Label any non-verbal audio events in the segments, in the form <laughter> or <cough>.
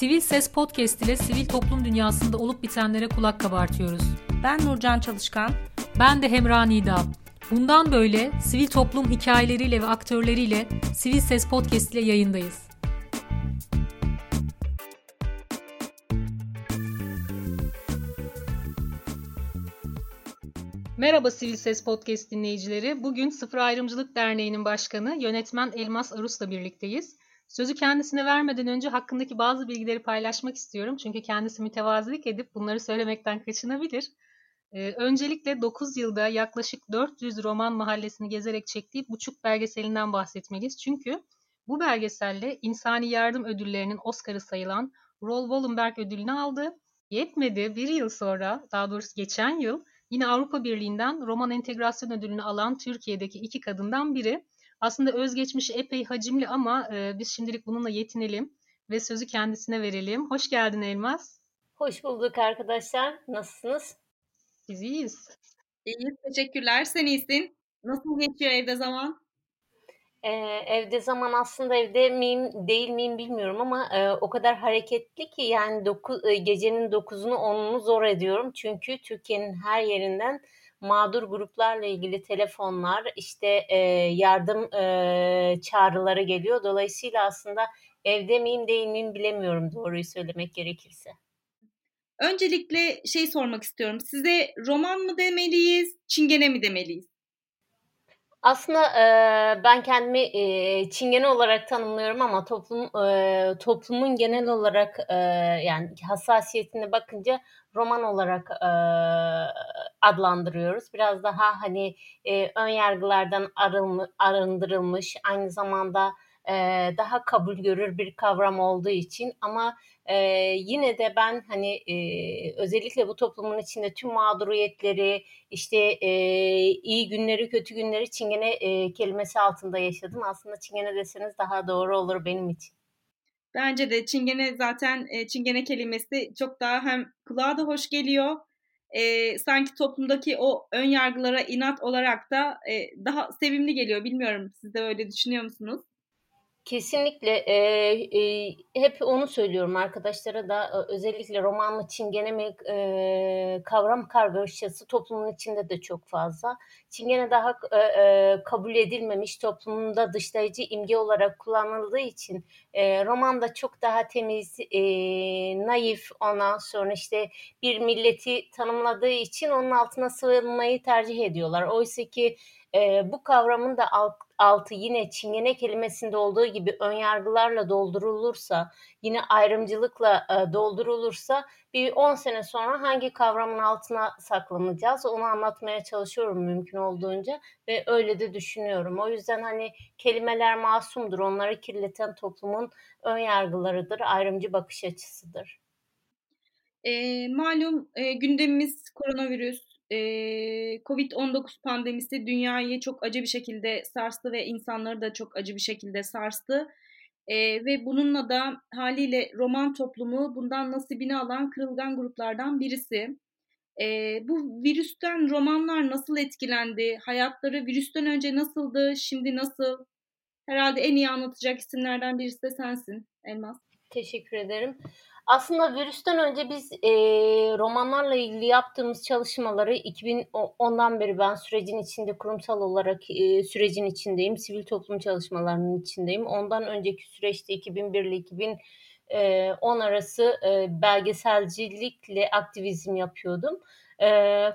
Sivil Ses Podcast ile sivil toplum dünyasında olup bitenlere kulak kabartıyoruz. Ben Nurcan Çalışkan. Ben de Hemra Nida. Bundan böyle sivil toplum hikayeleriyle ve aktörleriyle Sivil Ses Podcast ile yayındayız. Merhaba Sivil Ses Podcast dinleyicileri. Bugün Sıfır Ayrımcılık Derneği'nin başkanı yönetmen Elmas Arus'la birlikteyiz. Sözü kendisine vermeden önce hakkındaki bazı bilgileri paylaşmak istiyorum. Çünkü kendisi mütevazilik edip bunları söylemekten kaçınabilir. Ee, öncelikle 9 yılda yaklaşık 400 roman mahallesini gezerek çektiği Buçuk belgeselinden bahsetmeliyiz. Çünkü bu belgeselle insani yardım ödüllerinin Oscar'ı sayılan Roll Wallenberg ödülünü aldı. Yetmedi bir yıl sonra, daha doğrusu geçen yıl yine Avrupa Birliği'nden roman entegrasyon ödülünü alan Türkiye'deki iki kadından biri. Aslında özgeçmişi epey hacimli ama e, biz şimdilik bununla yetinelim ve sözü kendisine verelim. Hoş geldin Elmas. Hoş bulduk arkadaşlar. Nasılsınız? Biz iyiyiz. İyiyiz. Teşekkürler. Sen iyisin. Nasıl geçiyor evde zaman? Ee, evde zaman aslında evde miyim değil miyim bilmiyorum ama e, o kadar hareketli ki yani doku, e, gecenin 9'unu 10'unu zor ediyorum. Çünkü Türkiye'nin her yerinden mağdur gruplarla ilgili telefonlar, işte e, yardım e, çağrıları geliyor. Dolayısıyla aslında evde miyim değil miyim bilemiyorum doğruyu söylemek gerekirse. Öncelikle şey sormak istiyorum. Size roman mı demeliyiz, çingene mi demeliyiz? Aslında e, ben kendimi e, çingene olarak tanımlıyorum ama toplum e, toplumun genel olarak e, yani hassasiyetine bakınca roman olarak e, adlandırıyoruz. Biraz daha hani e, ön yargılardan arınma, arındırılmış, aynı zamanda e, daha kabul görür bir kavram olduğu için ama e, yine de ben hani e, özellikle bu toplumun içinde tüm mağduriyetleri işte e, iyi günleri kötü günleri çingene e, kelimesi altında yaşadım. Aslında çingene deseniz daha doğru olur benim için. Bence de çingene zaten e, çingene kelimesi çok daha hem kulağa da hoş geliyor. E, sanki toplumdaki o ön yargılara inat olarak da e, daha sevimli geliyor. Bilmiyorum siz de öyle düşünüyor musunuz? Kesinlikle e, e, hep onu söylüyorum arkadaşlara da özellikle roman mı çingene e, kavram kargaşası toplumun içinde de çok fazla. Çingene daha e, e, kabul edilmemiş toplumunda dışlayıcı imge olarak kullanıldığı için e, romanda çok daha temiz, e, naif ondan sonra işte bir milleti tanımladığı için onun altına sığınmayı tercih ediyorlar. Oysa ki e, bu kavramın da alt, altı yine çingene kelimesinde olduğu gibi önyargılarla doldurulursa, yine ayrımcılıkla e, doldurulursa bir 10 sene sonra hangi kavramın altına saklanacağız onu anlatmaya çalışıyorum mümkün olduğunca ve öyle de düşünüyorum. O yüzden hani kelimeler masumdur. Onları kirleten toplumun önyargılarıdır, ayrımcı bakış açısıdır. E, malum e, gündemimiz koronavirüs, e, Covid-19 pandemisi dünyayı çok acı bir şekilde sarstı ve insanları da çok acı bir şekilde sarstı. E, ve bununla da haliyle roman toplumu bundan nasibini alan kırılgan gruplardan birisi. E, bu virüsten romanlar nasıl etkilendi? Hayatları virüsten önce nasıldı? Şimdi nasıl? Herhalde en iyi anlatacak isimlerden birisi de sensin Elmas. Teşekkür ederim. Aslında virüsten önce biz e, romanlarla ilgili yaptığımız çalışmaları 2010'dan beri ben sürecin içinde kurumsal olarak e, sürecin içindeyim. Sivil toplum çalışmalarının içindeyim. Ondan önceki süreçte 2001 ile 2010 arası e, belgeselcilikle aktivizm yapıyordum. E,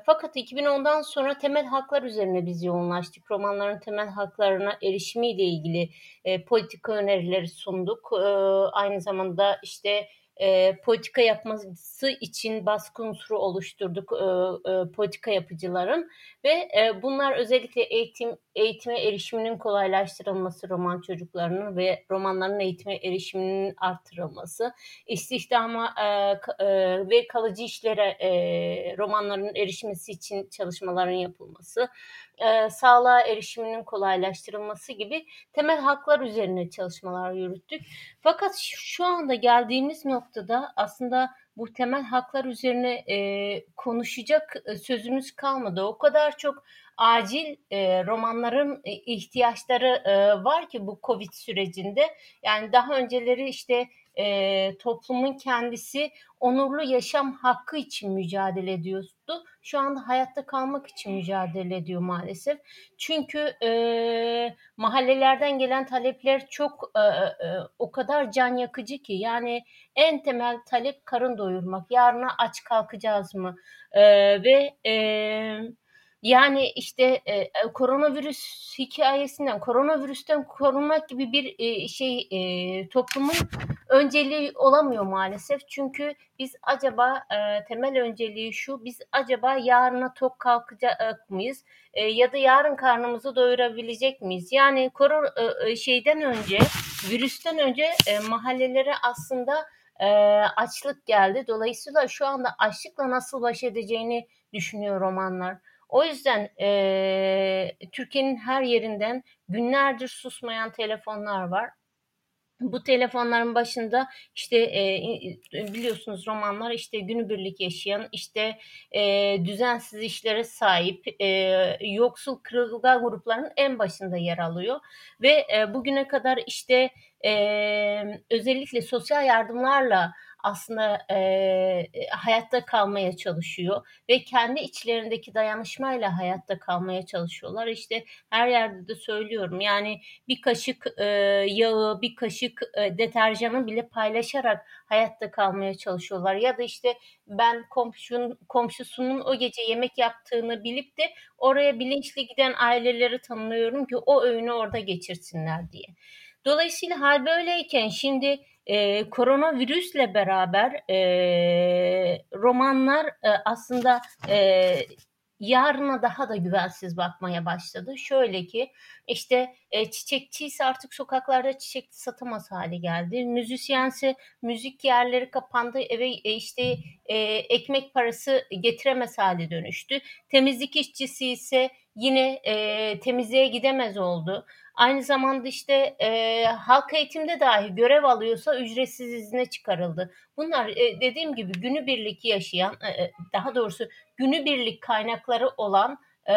fakat 2010'dan sonra temel haklar üzerine biz yoğunlaştık. Romanların temel haklarına erişimiyle ilgili e, politika önerileri sunduk. E, aynı zamanda işte e, politika yapması için baskı unsuru oluşturduk e, e, politika yapıcıların. Ve e, bunlar özellikle eğitim eğitime erişiminin kolaylaştırılması roman çocuklarının ve romanların eğitime erişiminin arttırılması, istihdama e, e, ve kalıcı işlere e, romanların erişmesi için çalışmaların yapılması, e, sağlığa erişiminin kolaylaştırılması gibi temel haklar üzerine çalışmalar yürüttük. Fakat şu anda geldiğimiz noktada aslında bu temel haklar üzerine e, konuşacak sözümüz kalmadı. O kadar çok acil e, romanların ihtiyaçları e, var ki bu Covid sürecinde. Yani daha önceleri işte e, toplumun kendisi onurlu yaşam hakkı için mücadele ediyordu. Şu anda hayatta kalmak için mücadele ediyor maalesef. Çünkü e, mahallelerden gelen talepler çok e, e, o kadar can yakıcı ki yani en temel talep karın doyurmak. Yarına aç kalkacağız mı? E, ve e, yani işte e, koronavirüs hikayesinden, koronavirüsten korunmak gibi bir e, şey e, toplumun önceliği olamıyor maalesef. Çünkü biz acaba e, temel önceliği şu, biz acaba yarına tok kalkacak mıyız? E, ya da yarın karnımızı doyurabilecek miyiz? Yani koron e, şeyden önce, virüsten önce e, mahallelere aslında e, açlık geldi. Dolayısıyla şu anda açlıkla nasıl baş edeceğini düşünüyor romanlar. O yüzden e, Türkiye'nin her yerinden günlerdir susmayan telefonlar var. Bu telefonların başında işte e, biliyorsunuz romanlar işte günübirlik yaşayan işte e, düzensiz işlere sahip e, yoksul kırılgan grupların en başında yer alıyor. Ve e, bugüne kadar işte e, özellikle sosyal yardımlarla aslında e, hayatta kalmaya çalışıyor ve kendi içlerindeki dayanışmayla hayatta kalmaya çalışıyorlar. İşte her yerde de söylüyorum yani bir kaşık e, yağı, bir kaşık e, deterjanı bile paylaşarak hayatta kalmaya çalışıyorlar. Ya da işte ben komşun, komşusunun o gece yemek yaptığını bilip de oraya bilinçli giden aileleri tanıyorum ki o öğünü orada geçirsinler diye. Dolayısıyla hal böyleyken şimdi e, koronavirüsle beraber e, romanlar e, aslında e, yarına daha da güvensiz bakmaya başladı. Şöyle ki işte e, çiçekçiyse artık sokaklarda çiçek satamaz hale geldi. Müzisyense müzik yerleri kapandı. Eve e, işte e, ekmek parası getiremez hale dönüştü. Temizlik işçisi ise yine e, temizliğe gidemez oldu. Aynı zamanda işte e, halk eğitimde dahi görev alıyorsa ücretsiz izne çıkarıldı. Bunlar e, dediğim gibi günübirlik yaşayan, e, daha doğrusu günübirlik kaynakları olan e,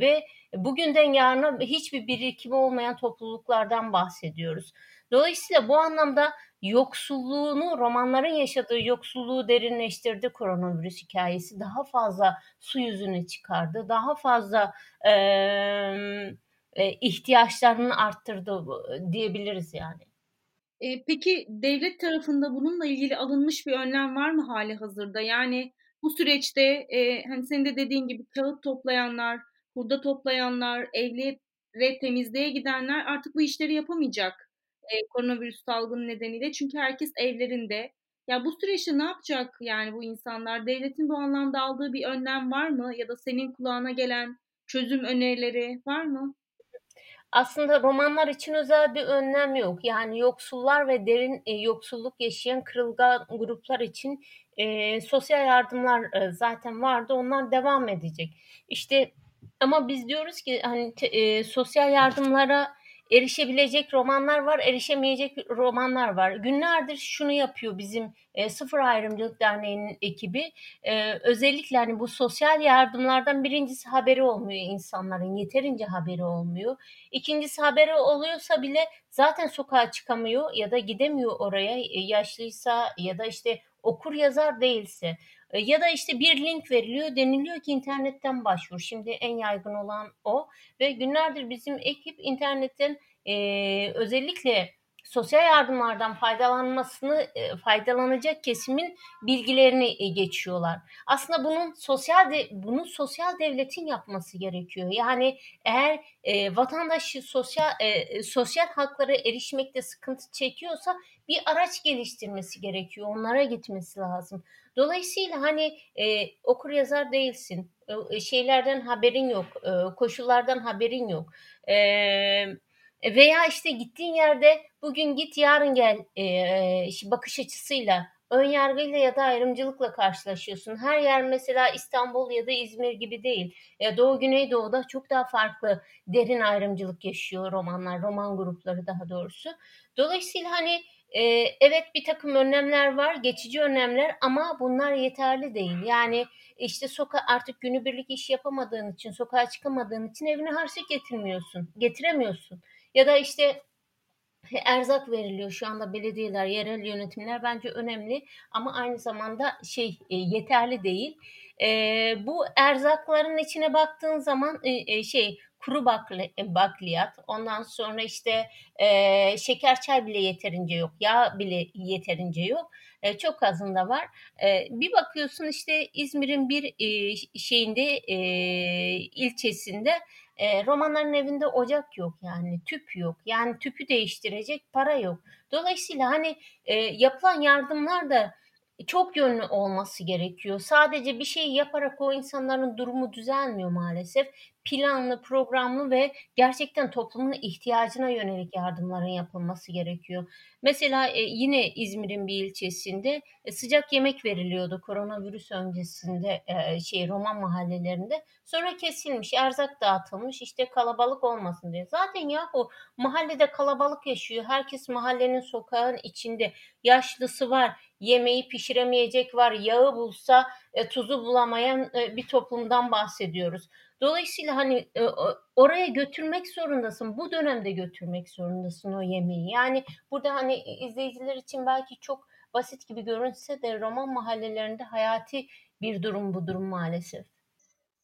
ve bugünden yarına hiçbir birikimi olmayan topluluklardan bahsediyoruz. Dolayısıyla bu anlamda yoksulluğunu, romanların yaşadığı yoksulluğu derinleştirdi koronavirüs hikayesi. Daha fazla su yüzüne çıkardı. Daha fazla e, ihtiyaçlarını arttırdı diyebiliriz yani. E, peki devlet tarafında bununla ilgili alınmış bir önlem var mı hali hazırda? Yani bu süreçte e, hani senin de dediğin gibi kağıt toplayanlar, hurda toplayanlar, evlere temizliğe gidenler artık bu işleri yapamayacak e, koronavirüs salgını nedeniyle. Çünkü herkes evlerinde. Ya bu süreçte ne yapacak yani bu insanlar? Devletin bu anlamda aldığı bir önlem var mı? Ya da senin kulağına gelen çözüm önerileri var mı? Aslında romanlar için özel bir önlem yok. Yani yoksullar ve derin e, yoksulluk yaşayan kırılgan gruplar için e, sosyal yardımlar e, zaten vardı. Onlar devam edecek. İşte ama biz diyoruz ki hani e, sosyal yardımlara erişebilecek romanlar var, erişemeyecek romanlar var. Günlerdir şunu yapıyor bizim e, Sıfır Ayrımcılık Derneği'nin ekibi. E, özellikle hani bu sosyal yardımlardan birincisi haberi olmuyor insanların, yeterince haberi olmuyor. İkincisi haberi oluyorsa bile zaten sokağa çıkamıyor ya da gidemiyor oraya e, yaşlıysa ya da işte okur yazar değilse. E, ya da işte bir link veriliyor deniliyor ki internetten başvur. Şimdi en yaygın olan o ve günlerdir bizim ekip internetten e, özellikle sosyal yardımlardan faydalanmasını e, faydalanacak kesimin bilgilerini e, geçiyorlar. Aslında bunun sosyal de, bunu sosyal devletin yapması gerekiyor. Yani eğer e, vatandaşı sosyal e, sosyal haklara erişmekte sıkıntı çekiyorsa bir araç geliştirmesi gerekiyor. Onlara gitmesi lazım. Dolayısıyla hani e, okur yazar değilsin. E, şeylerden haberin yok. E, koşullardan haberin yok. Eee veya işte gittiğin yerde bugün git yarın gel e, bakış açısıyla ön yargıyla ya da ayrımcılıkla karşılaşıyorsun. Her yer mesela İstanbul ya da İzmir gibi değil. E, Doğu Güneydoğu'da çok daha farklı derin ayrımcılık yaşıyor romanlar, roman grupları daha doğrusu. Dolayısıyla hani e, evet bir takım önlemler var, geçici önlemler ama bunlar yeterli değil. Yani işte soka artık günübirlik iş yapamadığın için, sokağa çıkamadığın için evine harçlık getirmiyorsun, getiremiyorsun. Ya da işte erzak veriliyor şu anda belediyeler, yerel yönetimler bence önemli ama aynı zamanda şey e, yeterli değil. E, bu erzakların içine baktığın zaman e, şey kuru bakli, bakliyat, ondan sonra işte e, şeker çay bile yeterince yok, yağ bile yeterince yok. E, çok azında var. E, bir bakıyorsun işte İzmir'in bir e, şeyinde e, ilçesinde e, romanların evinde ocak yok yani tüp yok. Yani tüpü değiştirecek para yok. Dolayısıyla hani e, yapılan yardımlar da çok yönlü olması gerekiyor. Sadece bir şey yaparak o insanların durumu düzelmiyor maalesef. Planlı, programlı ve gerçekten toplumun ihtiyacına yönelik yardımların yapılması gerekiyor. Mesela e, yine İzmir'in bir ilçesinde e, sıcak yemek veriliyordu koronavirüs öncesinde e, şey Roman mahallelerinde. Sonra kesilmiş, erzak dağıtılmış işte kalabalık olmasın diye. Zaten yahu mahallede kalabalık yaşıyor. Herkes mahallenin sokağın içinde. Yaşlısı var, yemeği pişiremeyecek var, yağı bulsa e, tuzu bulamayan e, bir toplumdan bahsediyoruz. Dolayısıyla hani e, oraya götürmek zorundasın. Bu dönemde götürmek zorundasın o yemeği. Yani burada hani izleyiciler için belki çok basit gibi görünse de roman mahallelerinde hayati bir durum bu durum maalesef.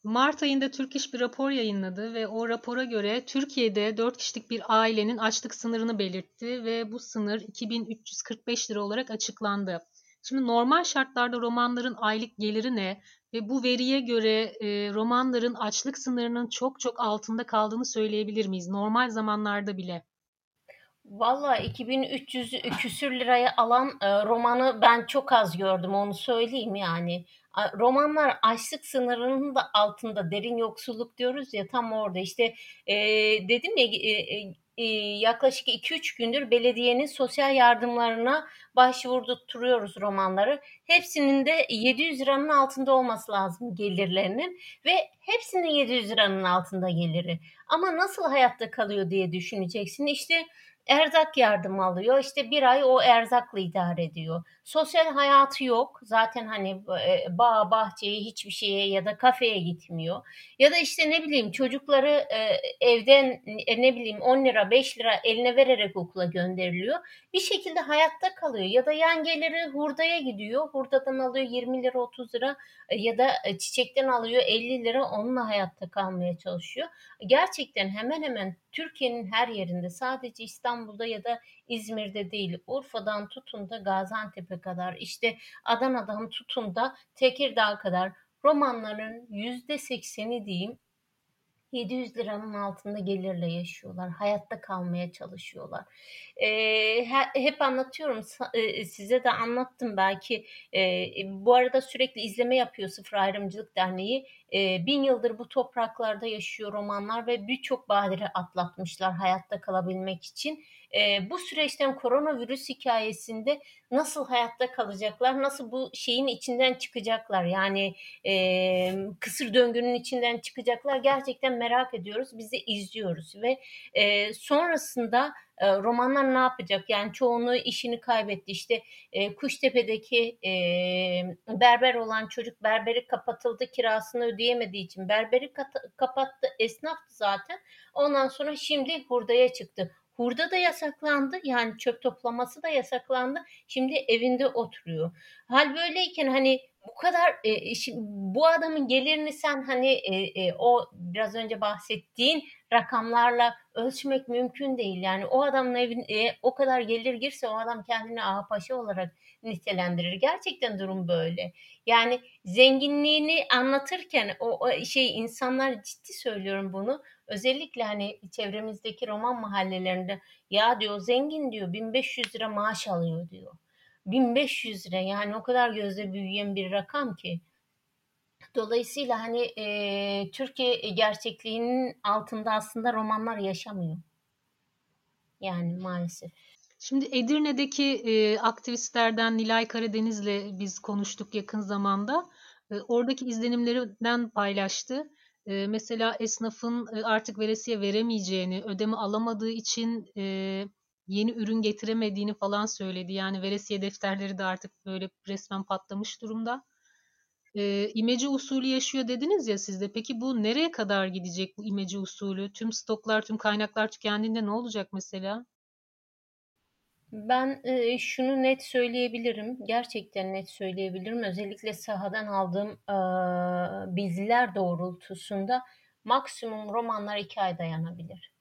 Mart ayında Türk İş bir rapor yayınladı ve o rapora göre Türkiye'de 4 kişilik bir ailenin açlık sınırını belirtti ve bu sınır 2345 lira olarak açıklandı. Şimdi normal şartlarda romanların aylık geliri ne ve bu veriye göre e, romanların açlık sınırının çok çok altında kaldığını söyleyebilir miyiz? Normal zamanlarda bile. Valla 2300 küsür liraya alan e, romanı ben çok az gördüm onu söyleyeyim yani. Romanlar açlık sınırının da altında derin yoksulluk diyoruz ya tam orada işte e, dedim ya e, yaklaşık 2-3 gündür belediyenin sosyal yardımlarına başvurdurtuyoruz romanları. Hepsinin de 700 liranın altında olması lazım gelirlerinin ve hepsinin 700 liranın altında geliri. Ama nasıl hayatta kalıyor diye düşüneceksin. İşte erzak yardımı alıyor. İşte bir ay o erzakla idare ediyor. Sosyal hayatı yok. Zaten hani e, bağ, bahçeye, hiçbir şeye ya da kafeye gitmiyor. Ya da işte ne bileyim çocukları e, evden e, ne bileyim 10 lira 5 lira eline vererek okula gönderiliyor. Bir şekilde hayatta kalıyor. Ya da yan hurdaya gidiyor. Hurdadan alıyor 20 lira 30 lira ya da çiçekten alıyor 50 lira onunla hayatta kalmaya çalışıyor. Gerçekten hemen hemen Türkiye'nin her yerinde sadece İstanbul'da ya da İzmir'de değil Urfa'dan tutun da Gaziantep'e kadar işte Adana'dan tutun da Tekirdağ kadar romanların yüzde sekseni diyeyim 700 liranın altında gelirle yaşıyorlar. Hayatta kalmaya çalışıyorlar. E, hep anlatıyorum size de anlattım belki. E, bu arada sürekli izleme yapıyor Sıfır Ayrımcılık Derneği. E, bin yıldır bu topraklarda yaşıyor romanlar ve birçok badire atlatmışlar hayatta kalabilmek için e, bu süreçten koronavirüs hikayesinde nasıl hayatta kalacaklar, nasıl bu şeyin içinden çıkacaklar yani e, kısır döngünün içinden çıkacaklar gerçekten merak ediyoruz. Bizi izliyoruz ve e, sonrasında romanlar ne yapacak? Yani çoğunu işini kaybetti. İşte e, Kuştepe'deki e, berber olan çocuk berberi kapatıldı kirasını ödeyemediği için berberi kapattı esnaftı zaten. Ondan sonra şimdi hurdaya çıktı. Hurda da yasaklandı. Yani çöp toplaması da yasaklandı. Şimdi evinde oturuyor. Hal böyleyken hani bu kadar e, şimdi bu adamın gelirini sen hani e, e, o biraz önce bahsettiğin rakamlarla ölçmek mümkün değil. Yani o adamın evine o kadar gelir girse o adam kendini ağa paşa olarak nitelendirir. Gerçekten durum böyle. Yani zenginliğini anlatırken o, o şey insanlar ciddi söylüyorum bunu. Özellikle hani çevremizdeki roman mahallelerinde ya diyor zengin diyor 1500 lira maaş alıyor diyor. 1500 lira yani o kadar gözde büyüyen bir rakam ki. Dolayısıyla hani e, Türkiye gerçekliğinin altında aslında romanlar yaşamıyor. Yani maalesef. Şimdi Edirne'deki e, aktivistlerden Nilay Karadeniz'le biz konuştuk yakın zamanda. E, oradaki izlenimlerinden paylaştı. E, mesela esnafın artık veresiye veremeyeceğini, ödeme alamadığı için e, yeni ürün getiremediğini falan söyledi. Yani veresiye defterleri de artık böyle resmen patlamış durumda. E, imece usulü yaşıyor dediniz ya sizde. Peki bu nereye kadar gidecek bu imece usulü? Tüm stoklar, tüm kaynaklar tükendiğinde ne olacak mesela? Ben şunu net söyleyebilirim, gerçekten net söyleyebilirim. Özellikle sahadan aldığım e, bilgiler doğrultusunda maksimum romanlar iki ay dayanabilir.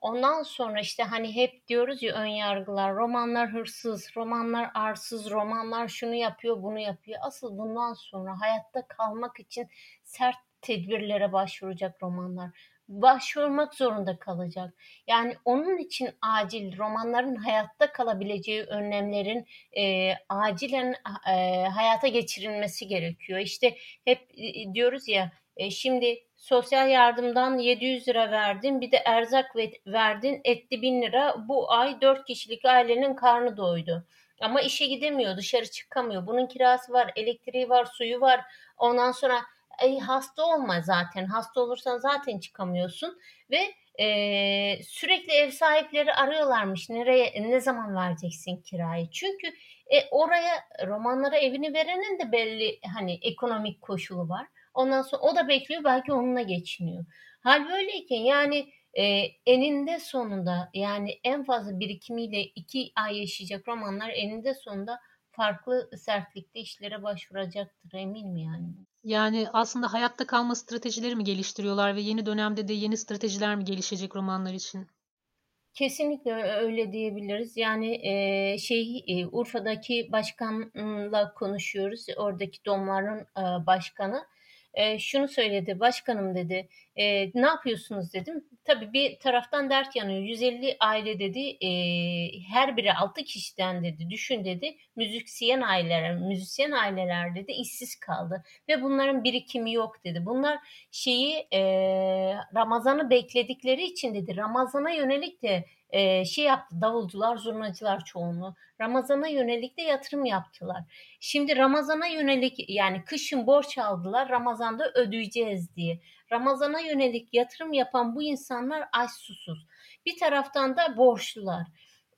Ondan sonra işte hani hep diyoruz ya ön yargılar, romanlar hırsız, romanlar arsız, romanlar şunu yapıyor, bunu yapıyor. Asıl bundan sonra hayatta kalmak için sert tedbirlere başvuracak romanlar başvurmak zorunda kalacak. Yani onun için acil romanların hayatta kalabileceği önlemlerin e, acilen e, hayata geçirilmesi gerekiyor. İşte hep e, diyoruz ya e, şimdi sosyal yardımdan 700 lira verdin bir de erzak verdin etti 1000 lira bu ay 4 kişilik ailenin karnı doydu. Ama işe gidemiyor dışarı çıkamıyor bunun kirası var elektriği var suyu var ondan sonra e, hasta olma zaten. Hasta olursan zaten çıkamıyorsun ve e, sürekli ev sahipleri arıyorlarmış. Nereye ne zaman vereceksin kirayı? Çünkü e, oraya romanlara evini verenin de belli hani ekonomik koşulu var. Ondan sonra o da bekliyor belki onunla geçiniyor. Hal böyleyken yani e, eninde sonunda yani en fazla birikimiyle iki ay yaşayacak romanlar eninde sonunda farklı sertlikte işlere başvuracaktır eminim yani. Yani aslında hayatta kalma stratejileri mi geliştiriyorlar ve yeni dönemde de yeni stratejiler mi gelişecek romanlar için? Kesinlikle öyle diyebiliriz. Yani e, şey e, Urfa'daki başkanla konuşuyoruz. Oradaki Domlar'ın e, başkanı e, şunu söyledi. Başkanım dedi. E, ne yapıyorsunuz dedim. Tabii bir taraftan dert yanıyor. 150 aile dedi. E, her biri 6 kişiden dedi. Düşün dedi. Müzisyen aileler, müzisyen aileler dedi işsiz kaldı ve bunların birikimi yok dedi. Bunlar şeyi e, Ramazan'ı bekledikleri için dedi. Ramazan'a yönelik de e, şey yaptı davulcular, zurnacılar çoğunluğu. Ramazan'a yönelik de yatırım yaptılar. Şimdi Ramazan'a yönelik yani kışın borç aldılar Ramazan'da ödeyeceğiz diye. Ramazan'a yönelik yatırım yapan bu insanlar aç susuz. Bir taraftan da borçlular.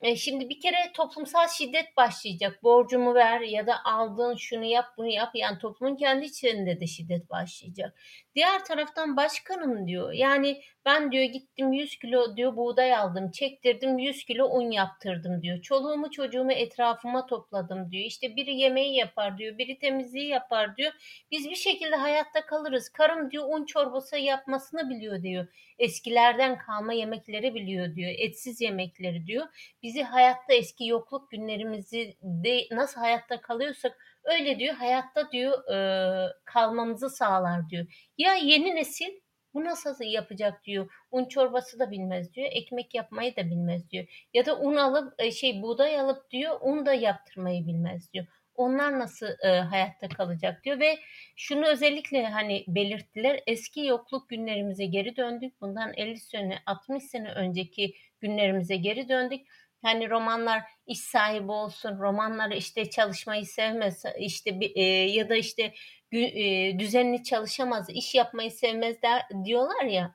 E şimdi bir kere toplumsal şiddet başlayacak. Borcumu ver ya da aldığın şunu yap bunu yap. Yani toplumun kendi içinde de şiddet başlayacak. Diğer taraftan başkanım diyor. Yani ben diyor gittim 100 kilo diyor buğday aldım. Çektirdim 100 kilo un yaptırdım diyor. Çoluğumu çocuğumu etrafıma topladım diyor. İşte biri yemeği yapar diyor. Biri temizliği yapar diyor. Biz bir şekilde hayatta kalırız. Karım diyor un çorbası yapmasını biliyor diyor. Eskilerden kalma yemekleri biliyor diyor. Etsiz yemekleri diyor. Bizi hayatta eski yokluk günlerimizi de nasıl hayatta kalıyorsak öyle diyor hayatta diyor e, kalmamızı sağlar diyor. Ya yeni nesil bu nasıl yapacak diyor. Un çorbası da bilmez diyor. Ekmek yapmayı da bilmez diyor. Ya da un alıp e, şey buğday alıp diyor un da yaptırmayı bilmez diyor. Onlar nasıl e, hayatta kalacak diyor ve şunu özellikle hani belirttiler. Eski yokluk günlerimize geri döndük. Bundan 50 sene 60 sene önceki günlerimize geri döndük. Hani romanlar iş sahibi olsun, romanları işte çalışmayı sevmez, işte e, ya da işte e, düzenli çalışamaz, iş yapmayı sevmez der, diyorlar ya.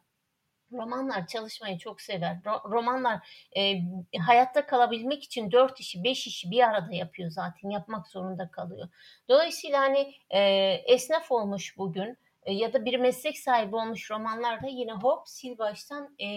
Romanlar çalışmayı çok sever. Ro- romanlar e, hayatta kalabilmek için dört işi, beş işi bir arada yapıyor zaten. Yapmak zorunda kalıyor. Dolayısıyla hani e, esnaf olmuş bugün ya da bir meslek sahibi olmuş romanlarda yine hop sil baştan e,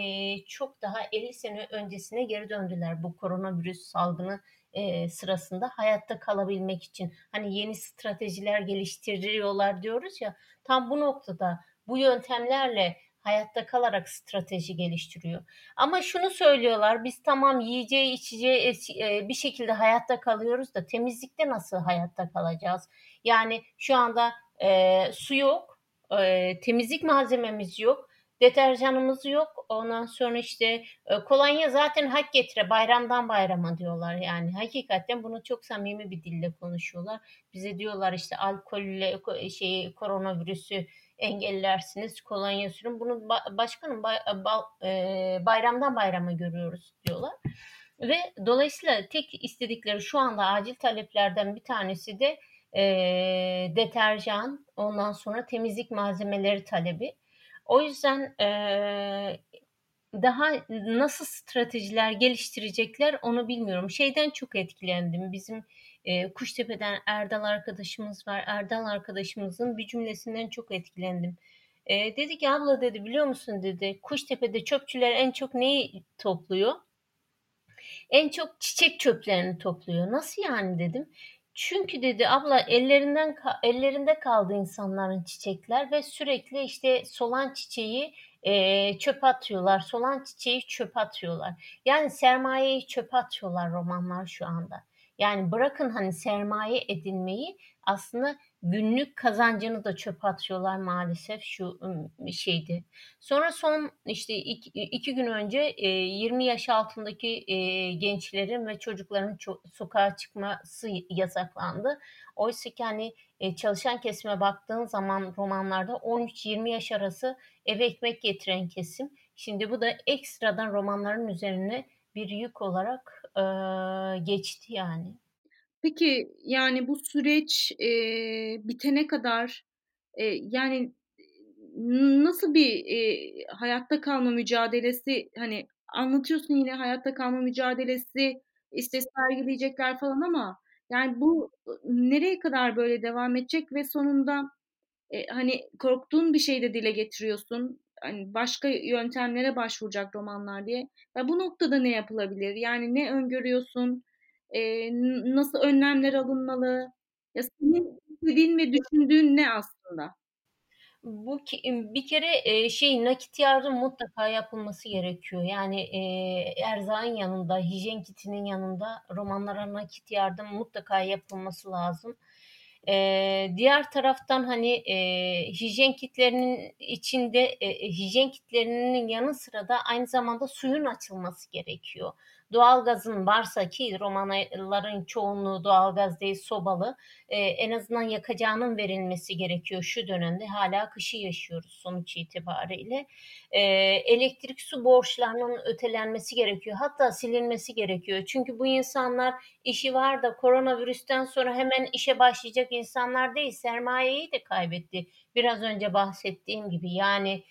çok daha 50 sene öncesine geri döndüler bu koronavirüs salgını e, sırasında hayatta kalabilmek için. Hani yeni stratejiler geliştiriyorlar diyoruz ya tam bu noktada bu yöntemlerle hayatta kalarak strateji geliştiriyor. Ama şunu söylüyorlar biz tamam yiyeceği içeceği e, bir şekilde hayatta kalıyoruz da temizlikte nasıl hayatta kalacağız? Yani şu anda e, su yok e, temizlik malzememiz yok. Deterjanımız yok. Ondan sonra işte e, kolonya zaten hak getire bayramdan bayrama diyorlar yani. Hakikaten bunu çok samimi bir dille konuşuyorlar. Bize diyorlar işte alkolle şey koronavirüsü engellersiniz kolonya sürün. Bunu başkanım bay, e, bayramdan bayrama görüyoruz diyorlar. Ve dolayısıyla tek istedikleri şu anda acil taleplerden bir tanesi de e, deterjan, ondan sonra temizlik malzemeleri talebi. O yüzden e, daha nasıl stratejiler geliştirecekler onu bilmiyorum. Şeyden çok etkilendim. Bizim e, Kuştepe'den Erdal arkadaşımız var. Erdal arkadaşımızın bir cümlesinden çok etkilendim. E, dedi ki abla dedi biliyor musun dedi Kuştepe'de çöpçüler en çok neyi topluyor? En çok çiçek çöplerini topluyor. Nasıl yani dedim. Çünkü dedi abla ellerinden ellerinde kaldı insanların çiçekler ve sürekli işte solan çiçeği e, çöp atıyorlar. Solan çiçeği çöp atıyorlar. Yani sermayeyi çöp atıyorlar romanlar şu anda. Yani bırakın hani sermaye edinmeyi aslında günlük kazancını da çöp atıyorlar maalesef şu şeydi. Sonra son işte iki, iki gün önce e, 20 yaş altındaki gençlerin ve çocukların ço- sokağa çıkması yasaklandı. Oysa ki hani e, çalışan kesime baktığın zaman romanlarda 13-20 yaş arası eve ekmek getiren kesim. Şimdi bu da ekstradan romanların üzerine bir yük olarak geçti yani. Peki yani bu süreç e, bitene kadar e, yani nasıl bir e, hayatta kalma mücadelesi hani anlatıyorsun yine hayatta kalma mücadelesi işte sergileyecekler falan ama yani bu nereye kadar böyle devam edecek ve sonunda e, hani korktuğun bir şey de dile getiriyorsun. Hani başka yöntemlere başvuracak romanlar diye. Ya bu noktada ne yapılabilir? Yani ne öngörüyorsun? E, nasıl önlemler alınmalı? Ya senin istediğin ve düşündüğün ne aslında? Bu bir kere şey nakit yardım mutlaka yapılması gerekiyor. Yani e, erzağın yanında, hijyen kitinin yanında romanlara nakit yardım mutlaka yapılması lazım. Ee, diğer taraftan hani e, hijyen kitlerinin içinde e, hijyen kitlerinin yanı sıra da aynı zamanda suyun açılması gerekiyor. Doğalgazın varsa ki romanların çoğunluğu doğalgaz değil sobalı e, en azından yakacağının verilmesi gerekiyor şu dönemde. Hala kışı yaşıyoruz sonuç itibariyle. E, elektrik su borçlarının ötelenmesi gerekiyor. Hatta silinmesi gerekiyor. Çünkü bu insanlar işi var da koronavirüsten sonra hemen işe başlayacak insanlar değil. Sermayeyi de kaybetti. Biraz önce bahsettiğim gibi yani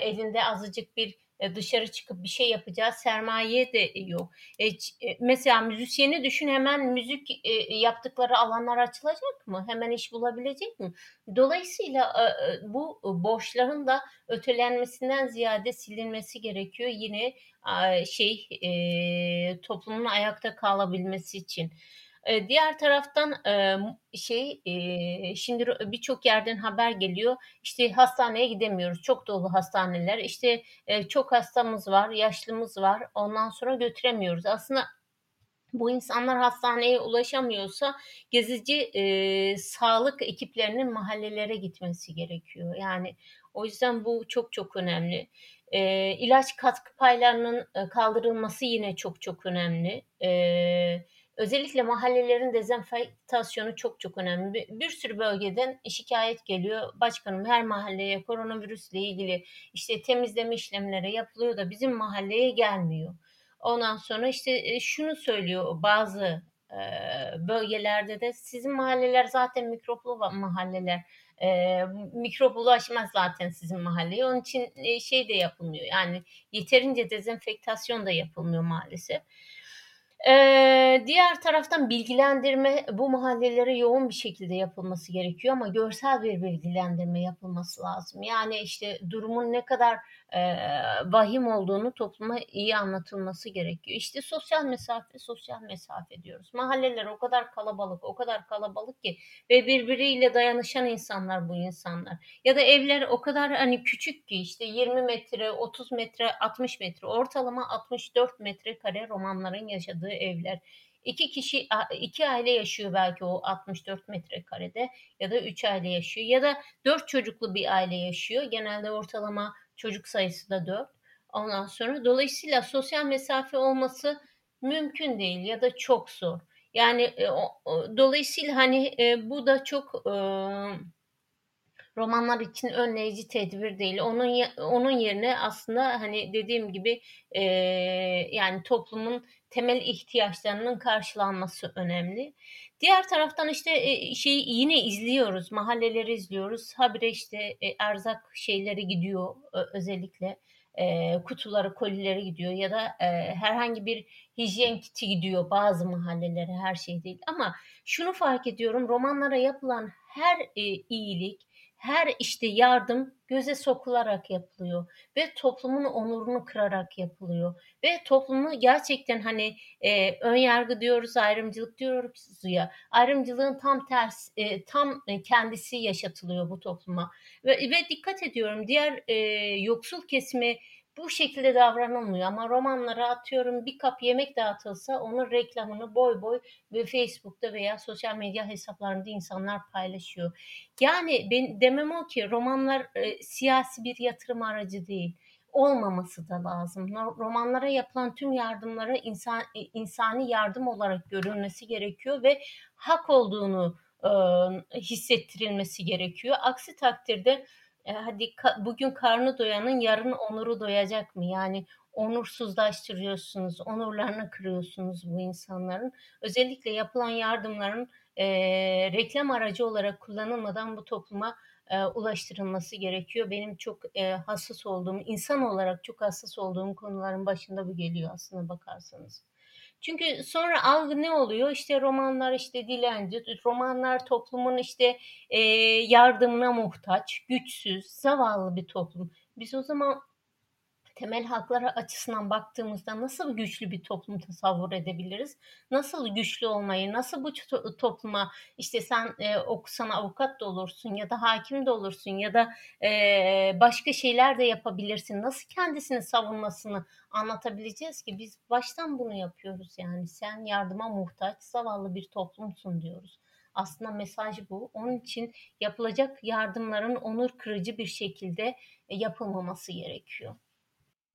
elinde azıcık bir e, dışarı çıkıp bir şey yapacağı sermaye de yok. E, e, mesela müzisyeni düşün hemen müzik e, yaptıkları alanlar açılacak mı? Hemen iş bulabilecek mi? Dolayısıyla e, e bu borçların da ötelenmesinden ziyade silinmesi gerekiyor. Yine e, şey e, toplumun ayakta kalabilmesi için. Diğer taraftan şey şimdi birçok yerden haber geliyor. İşte hastaneye gidemiyoruz. Çok dolu hastaneler. İşte çok hastamız var, yaşlımız var. Ondan sonra götüremiyoruz. Aslında bu insanlar hastaneye ulaşamıyorsa gezici e, sağlık ekiplerinin mahallelere gitmesi gerekiyor. Yani o yüzden bu çok çok önemli. E, ilaç katkı paylarının kaldırılması yine çok çok önemli. E, Özellikle mahallelerin dezenfektasyonu çok çok önemli. Bir, bir sürü bölgeden şikayet geliyor. Başkanım her mahalleye koronavirüsle ilgili işte temizleme işlemleri yapılıyor da bizim mahalleye gelmiyor. Ondan sonra işte e, şunu söylüyor bazı e, bölgelerde de sizin mahalleler zaten mikroplu mahalleler. E, mikrop ulaşmaz zaten sizin mahalleye. Onun için e, şey de yapılmıyor. Yani yeterince dezenfektasyon da yapılmıyor maalesef. Ee, diğer taraftan bilgilendirme bu mahallelere yoğun bir şekilde yapılması gerekiyor ama görsel bir bilgilendirme yapılması lazım. Yani işte durumun ne kadar e, vahim olduğunu topluma iyi anlatılması gerekiyor. İşte sosyal mesafe, sosyal mesafe diyoruz. Mahalleler o kadar kalabalık, o kadar kalabalık ki ve birbiriyle dayanışan insanlar bu insanlar. Ya da evler o kadar hani küçük ki işte 20 metre, 30 metre, 60 metre, ortalama 64 metrekare romanların yaşadığı evler. İki kişi, iki aile yaşıyor belki o 64 metrekarede ya da üç aile yaşıyor ya da dört çocuklu bir aile yaşıyor. Genelde ortalama çocuk sayısı da dört. Ondan sonra dolayısıyla sosyal mesafe olması mümkün değil ya da çok zor. Yani e, o, o, dolayısıyla hani e, bu da çok e, romanlar için önleyici tedbir değil. Onun onun yerine aslında hani dediğim gibi e, yani toplumun temel ihtiyaçlarının karşılanması önemli. Diğer taraftan işte e, şeyi yine izliyoruz, mahalleleri izliyoruz. Habire işte e, erzak şeyleri gidiyor özellikle e, kutuları, kolileri gidiyor ya da e, herhangi bir hijyen kiti gidiyor bazı mahallelere her şey değil. Ama şunu fark ediyorum romanlara yapılan her iyilik, her işte yardım göze sokularak yapılıyor ve toplumun onurunu kırarak yapılıyor ve toplumu gerçekten hani e, ön yargı diyoruz, ayrımcılık diyoruz ya ayrımcılığın tam tersi e, tam kendisi yaşatılıyor bu topluma ve, ve dikkat ediyorum diğer e, yoksul kesimi bu şekilde davranılmıyor ama romanlara atıyorum bir kap yemek dağıtılsa onun reklamını boy boy ve Facebook'ta veya sosyal medya hesaplarında insanlar paylaşıyor. Yani ben demem o ki romanlar e, siyasi bir yatırım aracı değil. Olmaması da lazım. Romanlara yapılan tüm yardımlara insan, e, insani yardım olarak görülmesi gerekiyor ve hak olduğunu e, hissettirilmesi gerekiyor. Aksi takdirde e, hadi ka, bugün karnı doyanın yarın onuru doyacak mı? Yani onursuzlaştırıyorsunuz, onurlarını kırıyorsunuz bu insanların. Özellikle yapılan yardımların e, reklam aracı olarak kullanılmadan bu topluma e, ulaştırılması gerekiyor. Benim çok e, hassas olduğum, insan olarak çok hassas olduğum konuların başında bu geliyor aslında bakarsanız. Çünkü sonra algı ne oluyor? İşte romanlar işte dilenci, romanlar toplumun işte e, yardımına muhtaç, güçsüz, zavallı bir toplum. Biz o zaman temel haklara açısından baktığımızda nasıl güçlü bir toplum tasavvur edebiliriz? Nasıl güçlü olmayı, nasıl bu topluma işte sen e, okusan avukat da olursun ya da hakim de olursun ya da e, başka şeyler de yapabilirsin. Nasıl kendisini savunmasını anlatabileceğiz ki biz baştan bunu yapıyoruz yani sen yardıma muhtaç zavallı bir toplumsun diyoruz. Aslında mesaj bu. Onun için yapılacak yardımların onur kırıcı bir şekilde yapılmaması gerekiyor.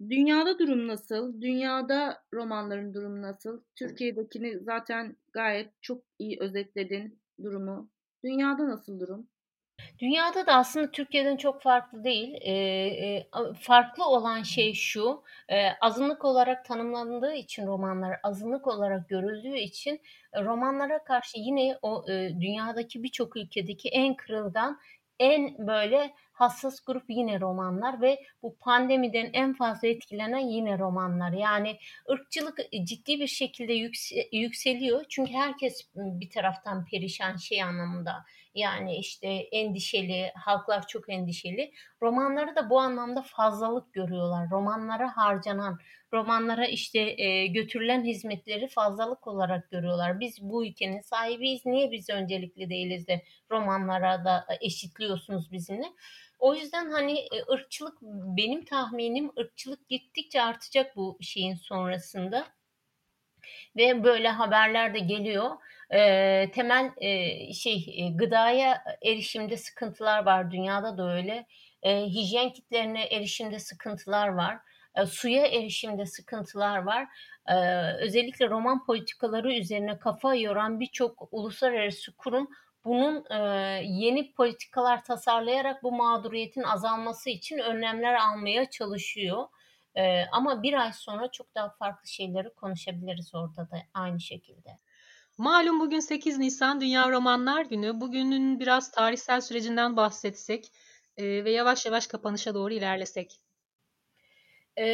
Dünyada durum nasıl? Dünyada romanların durumu nasıl? Türkiye'dekini zaten gayet çok iyi özetledin durumu. Dünyada nasıl durum? Dünyada da aslında Türkiye'den çok farklı değil. E, e, farklı olan şey şu, e, azınlık olarak tanımlandığı için romanlar, azınlık olarak görüldüğü için romanlara karşı yine o e, dünyadaki birçok ülkedeki en kırılgan, en böyle hassas grup yine romanlar ve bu pandemiden en fazla etkilenen yine romanlar. Yani ırkçılık e, ciddi bir şekilde yükseliyor. Çünkü herkes bir taraftan perişan şey anlamında. Yani işte endişeli, halklar çok endişeli. Romanları da bu anlamda fazlalık görüyorlar. Romanlara harcanan, romanlara işte e, götürülen hizmetleri fazlalık olarak görüyorlar. Biz bu ülkenin sahibiyiz. Niye biz öncelikli değiliz de romanlara da eşitliyorsunuz bizimle? O yüzden hani e, ırkçılık benim tahminim ırkçılık gittikçe artacak bu şeyin sonrasında. Ve böyle haberler de geliyor. E, temel e, şey gıdaya erişimde sıkıntılar var dünyada da öyle. E, hijyen kitlerine erişimde sıkıntılar var. E, suya erişimde sıkıntılar var. E, özellikle roman politikaları üzerine kafa yoran birçok uluslararası kurum bunun e, yeni politikalar tasarlayarak bu mağduriyetin azalması için önlemler almaya çalışıyor. E, ama bir ay sonra çok daha farklı şeyleri konuşabiliriz orada da aynı şekilde. Malum bugün 8 Nisan Dünya Romanlar Günü. Bugünün biraz tarihsel sürecinden bahsetsek e, ve yavaş yavaş kapanışa doğru ilerlesek. E,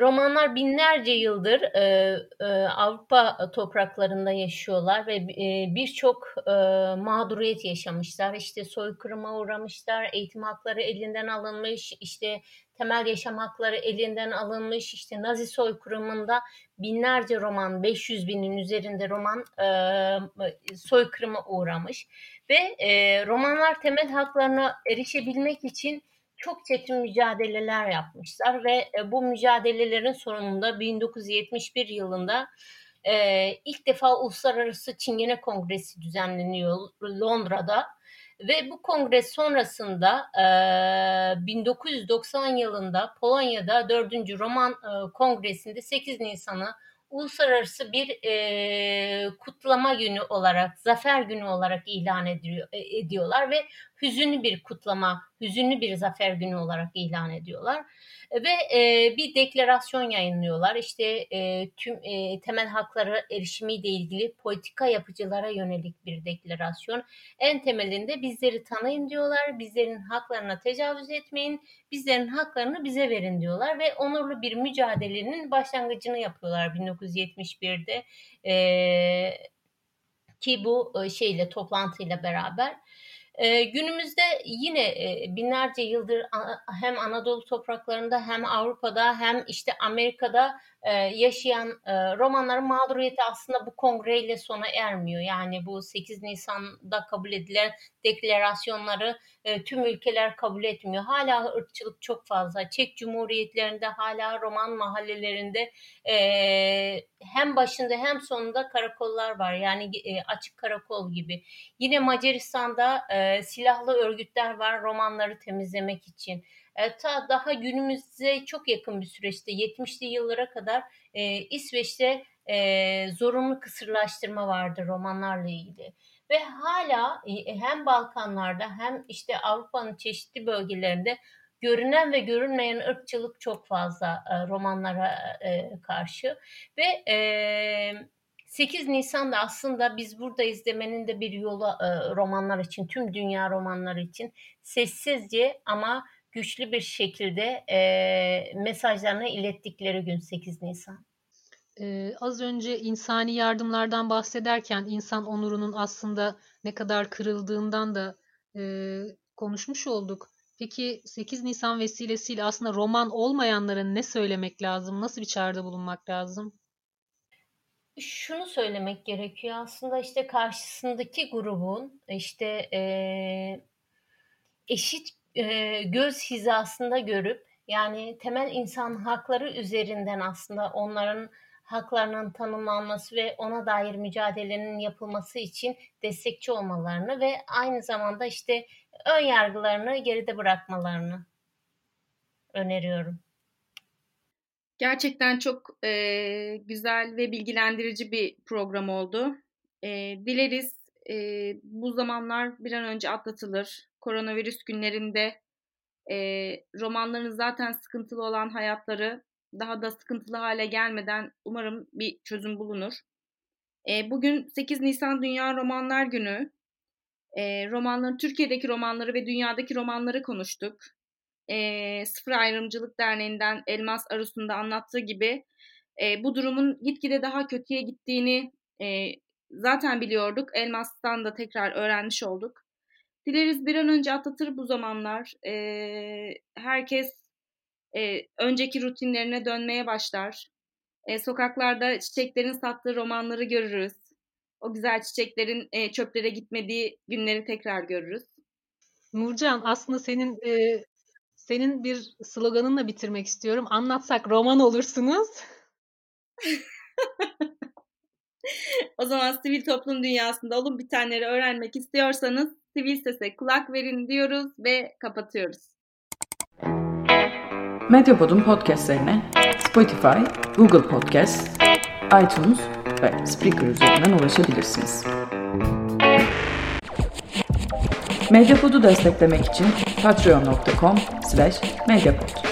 romanlar binlerce yıldır e, e, Avrupa topraklarında yaşıyorlar ve e, birçok e, mağduriyet yaşamışlar. İşte soykırıma uğramışlar, eğitim hakları elinden alınmış, işte temel yaşam hakları elinden alınmış. İşte Nazi soykırımında binlerce roman, 500 binin üzerinde roman e, soykırıma uğramış. Ve e, romanlar temel haklarına erişebilmek için çok çetin mücadeleler yapmışlar ve e, bu mücadelelerin sonunda 1971 yılında e, ilk defa Uluslararası Çingene Kongresi düzenleniyor Londra'da ve bu kongre sonrasında e, 1990 yılında Polonya'da 4. Roman e, Kongresi'nde 8 Nisan'ı uluslararası bir e, kutlama günü olarak, zafer günü olarak ilan ediyor, e, ediyorlar ve hüzünlü bir kutlama, hüzünlü bir zafer günü olarak ilan ediyorlar ve e, bir deklarasyon yayınlıyorlar. İşte e, tüm e, temel hakları erişimiyle ilgili politika yapıcılara yönelik bir deklarasyon. En temelinde bizleri tanıyın diyorlar, bizlerin haklarına tecavüz etmeyin, bizlerin haklarını bize verin diyorlar ve onurlu bir mücadelenin başlangıcını yapıyorlar 1971'de e, ki bu şeyle toplantıyla beraber. E, günümüzde yine e, binlerce yıldır hem Anadolu topraklarında hem Avrupa'da hem işte Amerika'da yaşayan e, romanların mağduriyeti aslında bu kongreyle sona ermiyor. Yani bu 8 Nisan'da kabul edilen deklarasyonları tüm ülkeler kabul etmiyor. Hala ırkçılık çok fazla. Çek Cumhuriyetlerinde hala roman mahallelerinde hem başında hem sonunda karakollar var. Yani açık karakol gibi. Yine Macaristan'da silahlı örgütler var romanları temizlemek için. E, ta daha günümüze çok yakın bir süreçte 70'li yıllara kadar e, İsveç'te e, zorunlu kısırlaştırma vardı romanlarla ilgili. Ve hala e, hem Balkanlarda hem işte Avrupa'nın çeşitli bölgelerinde görünen ve görünmeyen ırkçılık çok fazla e, romanlara e, karşı ve e, 8 Nisan'da aslında biz burada izlemenin de bir yolu e, romanlar için, tüm dünya romanları için sessizce ama güçlü bir şekilde e, mesajlarını ilettikleri gün 8 Nisan. Ee, az önce insani yardımlardan bahsederken insan onurunun aslında ne kadar kırıldığından da e, konuşmuş olduk. Peki 8 Nisan vesilesiyle aslında roman olmayanlara ne söylemek lazım? Nasıl bir çağrıda bulunmak lazım? Şunu söylemek gerekiyor aslında işte karşısındaki grubun işte e, eşit e, göz hizasında görüp yani temel insan hakları üzerinden aslında onların haklarının tanımlanması ve ona dair mücadelenin yapılması için destekçi olmalarını ve aynı zamanda işte ön yargılarını geride bırakmalarını öneriyorum. Gerçekten çok e, güzel ve bilgilendirici bir program oldu. E, dileriz e, bu zamanlar bir an önce atlatılır. Koronavirüs günlerinde e, romanların zaten sıkıntılı olan hayatları daha da sıkıntılı hale gelmeden umarım bir çözüm bulunur. E, bugün 8 Nisan Dünya Romanlar Günü. E, romanların Türkiye'deki romanları ve dünyadaki romanları konuştuk. E, Sıfır Ayrımcılık Derneği'nden Elmas Arus'un da anlattığı gibi e, bu durumun gitgide daha kötüye gittiğini e, zaten biliyorduk. Elmas'tan da tekrar öğrenmiş olduk. Dileriz bir an önce atlatır bu zamanlar. E, herkes e, önceki rutinlerine dönmeye başlar. E, sokaklarda çiçeklerin sattığı romanları görürüz. O güzel çiçeklerin e, çöplere gitmediği günleri tekrar görürüz. Nurcan aslında senin e, senin bir sloganınla bitirmek istiyorum. Anlatsak roman olursunuz. <laughs> o zaman sivil toplum dünyasında olun bitenleri öğrenmek istiyorsanız sivil sese kulak verin diyoruz ve kapatıyoruz. Medyapod'un podcastlerine Spotify, Google Podcast, iTunes ve Spreaker üzerinden ulaşabilirsiniz. Medyapod'u desteklemek için patreon.com slash medyapod.